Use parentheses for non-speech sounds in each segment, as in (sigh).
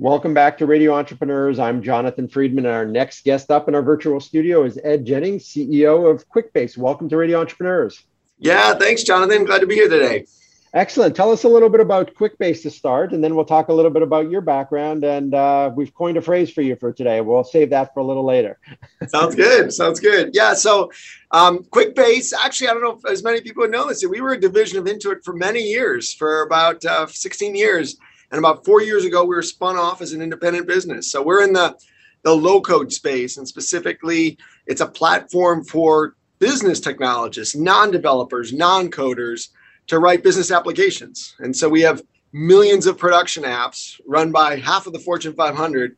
Welcome back to Radio Entrepreneurs. I'm Jonathan Freedman, and our next guest up in our virtual studio is Ed Jennings, CEO of QuickBase. Welcome to Radio Entrepreneurs. Yeah, thanks, Jonathan. Glad to be here today. Excellent. Tell us a little bit about QuickBase to start, and then we'll talk a little bit about your background. And uh, we've coined a phrase for you for today. We'll save that for a little later. (laughs) Sounds good. Sounds good. Yeah. So, um, QuickBase, actually, I don't know if as many people know this. We were a division of Intuit for many years, for about uh, 16 years. And about four years ago, we were spun off as an independent business. So we're in the, the low code space. And specifically, it's a platform for business technologists, non developers, non coders to write business applications. And so we have millions of production apps run by half of the Fortune 500,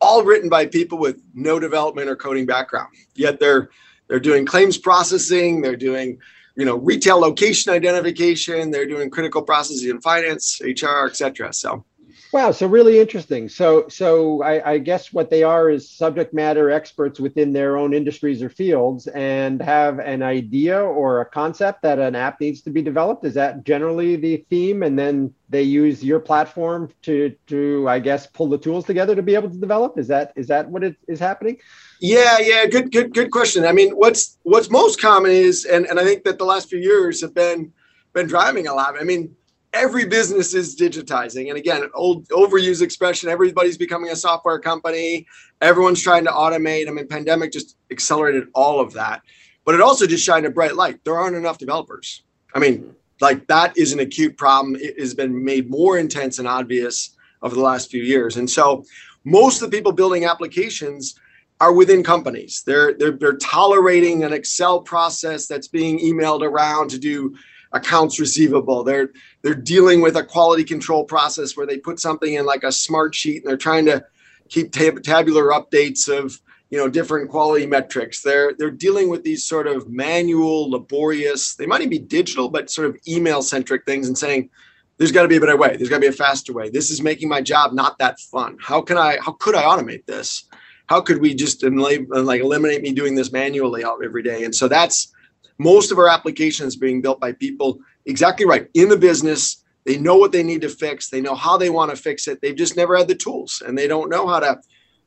all written by people with no development or coding background. Yet they're they're doing claims processing, they're doing you know retail location identification they're doing critical processes in finance hr etc so wow so really interesting. So so I, I, guess what they are is subject matter experts within their own industries or fields and have an idea or a concept that an app needs to be developed. Is that generally the theme? And then they use your platform to to i guess pull the tools together to be able to develop? Is that is that what it is happening? Yeah, yeah, good, good, good question. I mean, what's what's most common is, and, and I think that the last few years have been been driving a lot. I mean, every business is digitizing, and again, old overused expression. Everybody's becoming a software company. Everyone's trying to automate. I mean, pandemic just accelerated all of that, but it also just shined a bright light. There aren't enough developers. I mean, like that is an acute problem. It has been made more intense and obvious over the last few years, and so most of the people building applications are within companies. They're, they're, they're tolerating an Excel process that's being emailed around to do accounts receivable. They're they're dealing with a quality control process where they put something in like a Smartsheet and they're trying to keep tab- tabular updates of you know different quality metrics. They're they're dealing with these sort of manual, laborious. They might even be digital, but sort of email centric things and saying. There's got to be a better way. There's got to be a faster way. This is making my job not that fun. How can I? How could I automate this? how could we just like eliminate me doing this manually every day? And so that's most of our applications being built by people exactly right in the business. They know what they need to fix. They know how they want to fix it. They've just never had the tools, and they don't know how to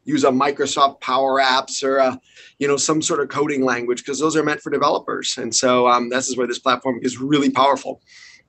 use a Microsoft Power Apps or a, you know, some sort of coding language because those are meant for developers. And so um, this is where this platform is really powerful.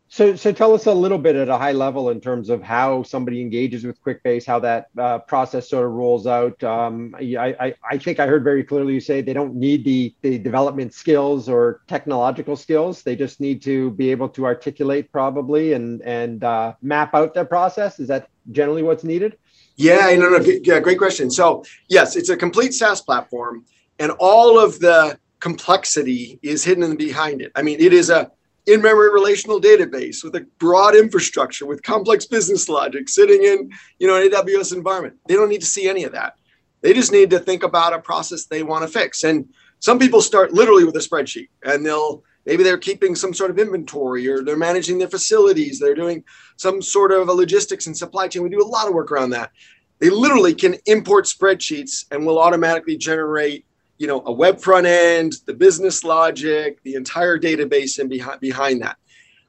So, so tell us a little bit at a high level in terms of how somebody engages with QuickBase, how that uh, process sort of rolls out. Um, I, I, I, think I heard very clearly you say they don't need the, the development skills or technological skills. They just need to be able to articulate probably and, and uh, map out their process. Is that generally what's needed? Yeah, no, no, yeah, great question. So, yes, it's a complete SaaS platform, and all of the complexity is hidden behind it. I mean, it is a in-memory relational database with a broad infrastructure with complex business logic sitting in you know an aws environment. They don't need to see any of that. They just need to think about a process they want to fix. And some people start literally with a spreadsheet and they'll maybe they're keeping some sort of inventory or they're managing their facilities. They're doing some sort of a logistics and supply chain. We do a lot of work around that. They literally can import spreadsheets and will automatically generate you know a web front end the business logic the entire database and behind behind that.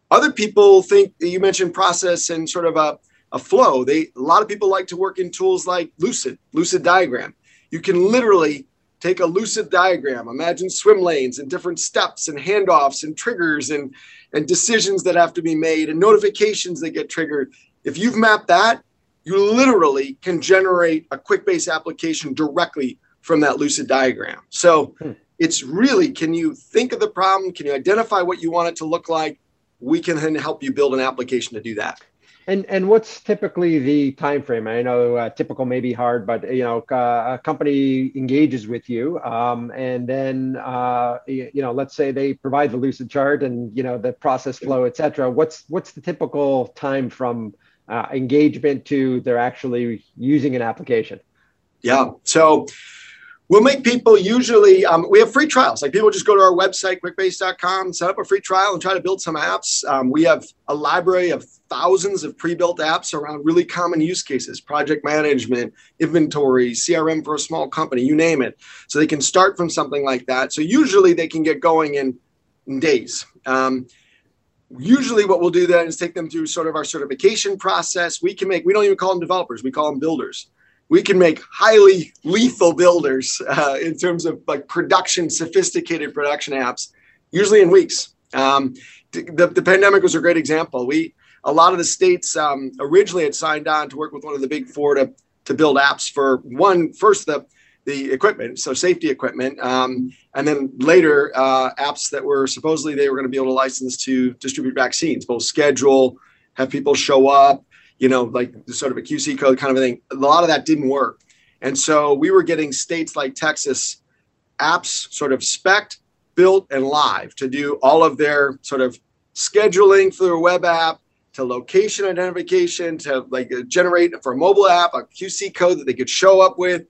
Other people think you mentioned process and sort of a, a flow. They a lot of people like to work in tools like lucid lucid diagram. You can literally take a lucid diagram imagine swim lanes and different steps and handoffs and triggers and and decisions that have to be made and notifications that get triggered. If you've mapped that you literally can generate a QuickBase application directly from that lucid diagram. So hmm. it's really can you think of the problem? Can you identify what you want it to look like? We can then help you build an application to do that. And and what's typically the time frame? I know uh, typical may be hard, but you know uh, a company engages with you, um, and then uh, you, you, know let's say they provide the lucid chart and you know the process flow, et cetera. What's what's the typical time from uh, engagement to they're actually using an application? Yeah. So we'll make people usually um, we have free trials. Like people just go to our website quickbase.com set up a free trial and try to build some apps. Um, we have a library of thousands of pre-built apps around really common use cases project management inventory crm for a small company you name it. So they can start from something like that. So usually they can get going in, in days. Um, usually what we'll do then is take them through sort of our certification process. We can make, we don't even call them developers, we call them builders. We can make highly lethal builders uh, in terms of like production, sophisticated production apps, usually in weeks. Um, the, the pandemic was a great example. We, a lot of the states um, originally had signed on to work with one of the big four to, to build apps for one, first the, the equipment, so safety equipment, um, and then later uh, apps that were supposedly they were going to be able to license to distribute vaccines, both schedule, have people show up, you know, like the sort of a QR code kind of thing. A lot of that didn't work, and so we were getting states like Texas apps sort of spec'd, built and live to do all of their sort of scheduling for their web app to location identification to like generate for a mobile app a QR code that they could show up with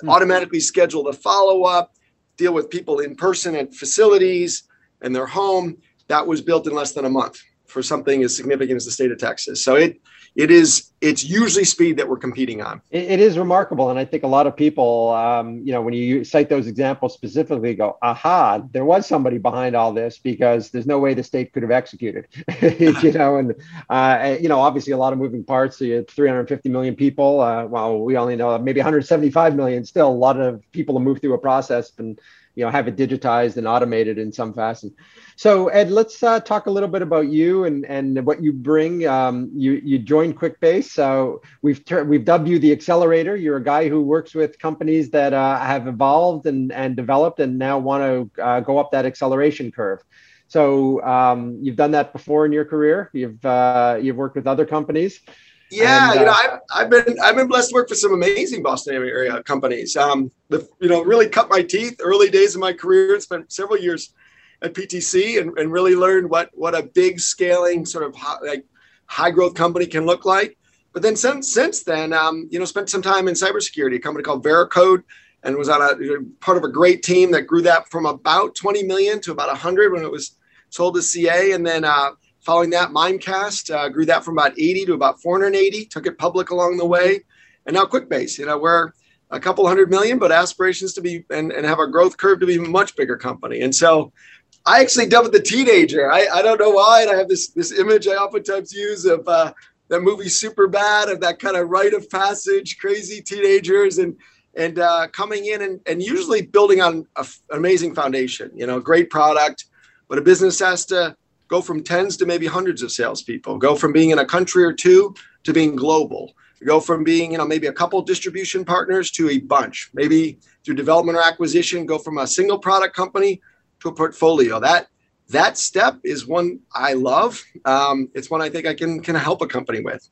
Hmm. automatically schedule the follow up, deal with people in person at facilities and their home. That was built in less than a month for something as significant as the state of Texas. So it it is it's usually speed that we're competing on. It, it is remarkable and i think a lot of people um, you know when you cite those examples specifically go aha there was somebody behind all this because there's no way the state could have executed (laughs) you know and uh, you know obviously a lot of moving parts so you had 350 million people uh, well we only know maybe 175 million still a lot of people to move through a process and you know have it digitized and automated in some fashion. So ed let's uh, talk a little bit about you and and what you bring. Um, you you joined quickbase so we've ter- we've dubbed you the accelerator. You're a guy who works with companies that uh, have evolved and and developed and now want to uh, go up that acceleration curve. So um, you've done that before in your career. You've uh, you've worked with other companies yeah, and, you know, uh, I've, I've been I've been blessed to work for some amazing Boston area companies. Um, the you know really cut my teeth early days of my career. And Spent several years at PTC and, and really learned what what a big scaling sort of high, like high growth company can look like. But then since since then, um, you know, spent some time in cybersecurity, a company called Veracode, and was on a part of a great team that grew that from about 20 million to about 100 when it was sold to CA, and then. Uh, Following that, Mimecast uh, grew that from about 80 to about 480, took it public along the way. And now QuickBase, you know, we're a couple hundred million, but aspirations to be and, and have a growth curve to be a much bigger company. And so I actually dubbed the teenager. I, I don't know why. And I have this this image I oftentimes use of uh, that movie Superbad of that kind of rite of passage, crazy teenagers and and uh, coming in and, and usually building on an amazing foundation, you know, great product, but a business has to go from tens to maybe hundreds of salespeople, go from being in a country or two to being global, go from being, you know, maybe a couple distribution partners to a bunch, maybe through development or acquisition, go from a single product company to a portfolio. That that step is one I love. Um, it's one I think I can can help a company with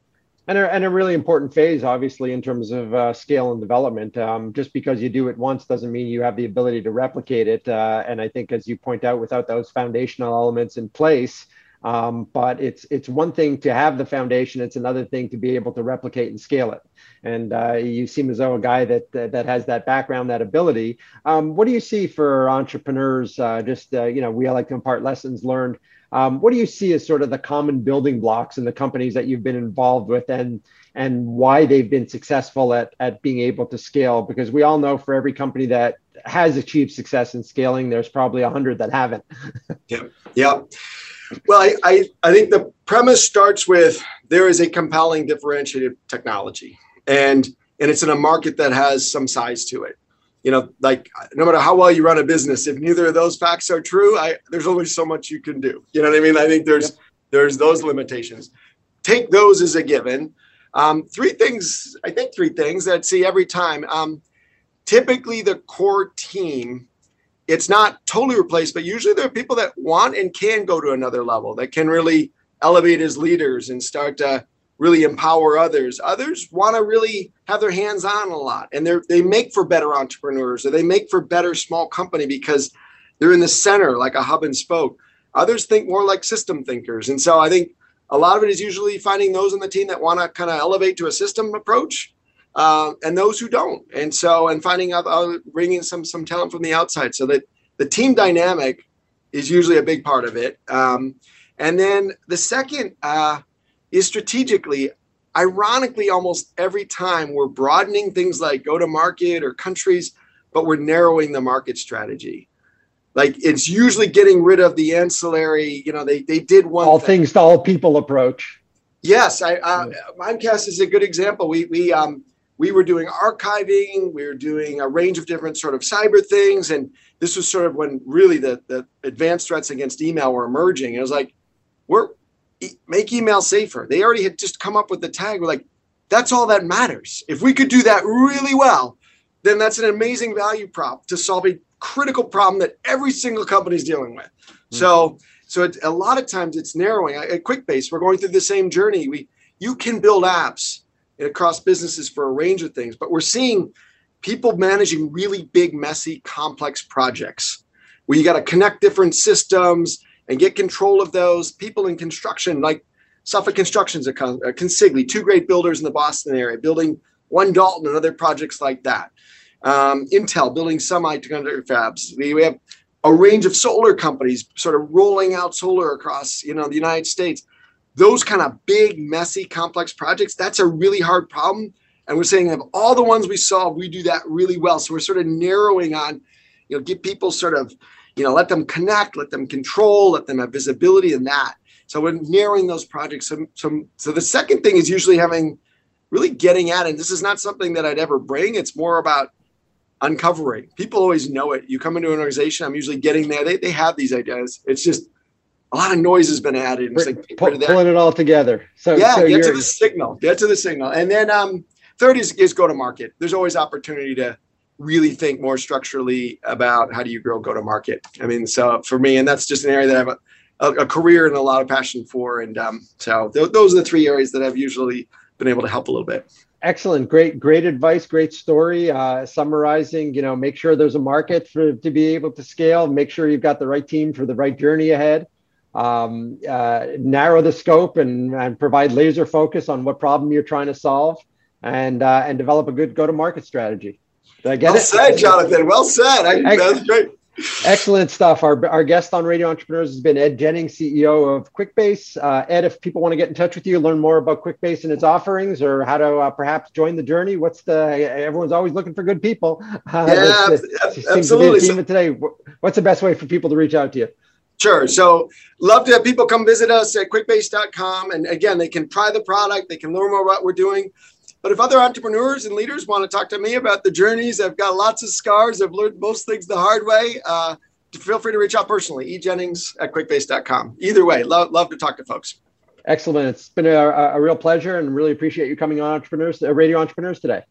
and a, and a really important phase, obviously, in terms of uh, scale and development. Um, just because you do it once doesn't mean you have the ability to replicate it. Uh, and I think, as you point out, without those foundational elements in place, um, but it's it's one thing to have the foundation; it's another thing to be able to replicate and scale it. And uh, you seem as though a guy that that has that background, that ability. Um, what do you see for entrepreneurs? Uh, just uh, you know, we all like to impart lessons learned um, what do you see as sort of the common building blocks in the companies that you've been involved with and and why they've been successful at, at being able to scale? Because we all know for every company that has achieved success in scaling, there's probably a hundred that haven't. (laughs) yeah. Yeah. Well, I, I, I think the premise starts with there is a compelling differentiated technology and and it's in a market that has some size to it you know, like no matter how well you run a business, if neither of those facts are true, I there's only so much you can do. You know what I mean? I think there's yep. there's those limitations. Take those as a given. Um, three things, I think three things that see every time. Um, typically, the core team, it's not totally replaced, but usually there are people that want and can go to another level that can really elevate as leaders and start to really empower others. Others want to really have their hands on a lot and they they make for better entrepreneurs or they make for better small company because they're in the center like a hub and spoke. Others think more like system thinkers. And so I think a lot of it is usually finding those in the team that want to kind of elevate to a system approach uh, and those who don't. And so, and finding out, uh, bringing some, some talent from the outside so that the team dynamic is usually a big part of it. Um, and then the second, uh, is strategically, ironically, almost every time we're broadening things like go to market or countries, but we're narrowing the market strategy. like it's usually getting rid of the ancillary. You know, they they did one all thing. things to all people approach. Yes, I uh, Mimecast is a good example. We we um we were doing archiving, we were doing a range of different sort of cyber things, and this was sort of when really the the advanced threats against email were emerging. It was like we're make email safer. They already had just come up with the tag. We're like, that's all that matters. If we could do that really well, then that's an amazing value prop to solve a critical problem that every single company is dealing with. Mm-hmm. So, so it, a lot of times it's narrowing. At QuickBase, we're going through the same journey. We you can build apps across businesses for a range of things, but we're seeing people managing really big, messy, complex projects where you got to connect different systems and get control of those. People in construction, like Suffolk Construction's a Consigli, two great builders in the Boston area, building one Dalton and other projects like that. Um, Intel building some semiconductor fabs. We, we have a range of solar companies sort of rolling out solar across you know the United States. Those kind of big, messy, complex projects. That's a really hard problem. And we're saying of all the ones we solve, we do that really well. So we're sort of narrowing on, you know, get people sort of you know, let them connect, let them control, let them have visibility in that. So we're narrowing those projects. some, so, so the second thing is usually having really getting at, it. and this is not something that I'd ever bring. It's more about uncovering. People always know it. You come into an organization, I'm usually getting there. They, they have these ideas. It's just a lot of noise has been added. It's like Pull, pulling it all together. So yeah, so get to the signal. Get to the signal. And then um, third is, is go to market. There's always opportunity to really think more structurally about how do you grow go to market. I mean, so for me, and that's just an area that I have a, a, career and a lot of passion for. And um, so th- those are the three areas that I've usually been able to help a little bit. Excellent, great, great advice, great story. Uh, summarizing, you know, make sure there's a market for to be able to scale. Make sure you've got the right team for the right journey ahead. Um, uh, narrow the scope and, and provide laser focus on what problem you're trying to solve, and uh, and develop a good go-to-market strategy. Did I get well it? said, Jonathan. Well said. I, that's great. Excellent stuff. Our, our guest on Radio Entrepreneurs has been Ed Jennings, CEO of QuickBase. Uh, Ed, if people want to get in touch with you, learn more about QuickBase and its offerings, or how to uh, perhaps join the journey, what's the? Everyone's always looking for good people. (laughs) Uh, yeah, absolutely. To today, what's the best way for people to reach out to you? Sure. So love to have people come visit us at quickbase.com. And again, they can try the product, they can learn more about what we're doing. But if other entrepreneurs and leaders want to talk to me about the journeys, I've got lots of scars. I've learned most things the hard way. Uh, feel free to reach out personally, ejennings at quickbase.com. Either way, love, love to talk to folks. Excellent. It's been a, a real pleasure and really appreciate you coming on Entrepreneurs, uh, Radio Entrepreneurs today.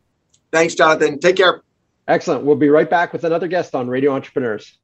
Thanks, Jonathan. Take care. Excellent. We'll be right back with another guest on Radio Entrepreneurs.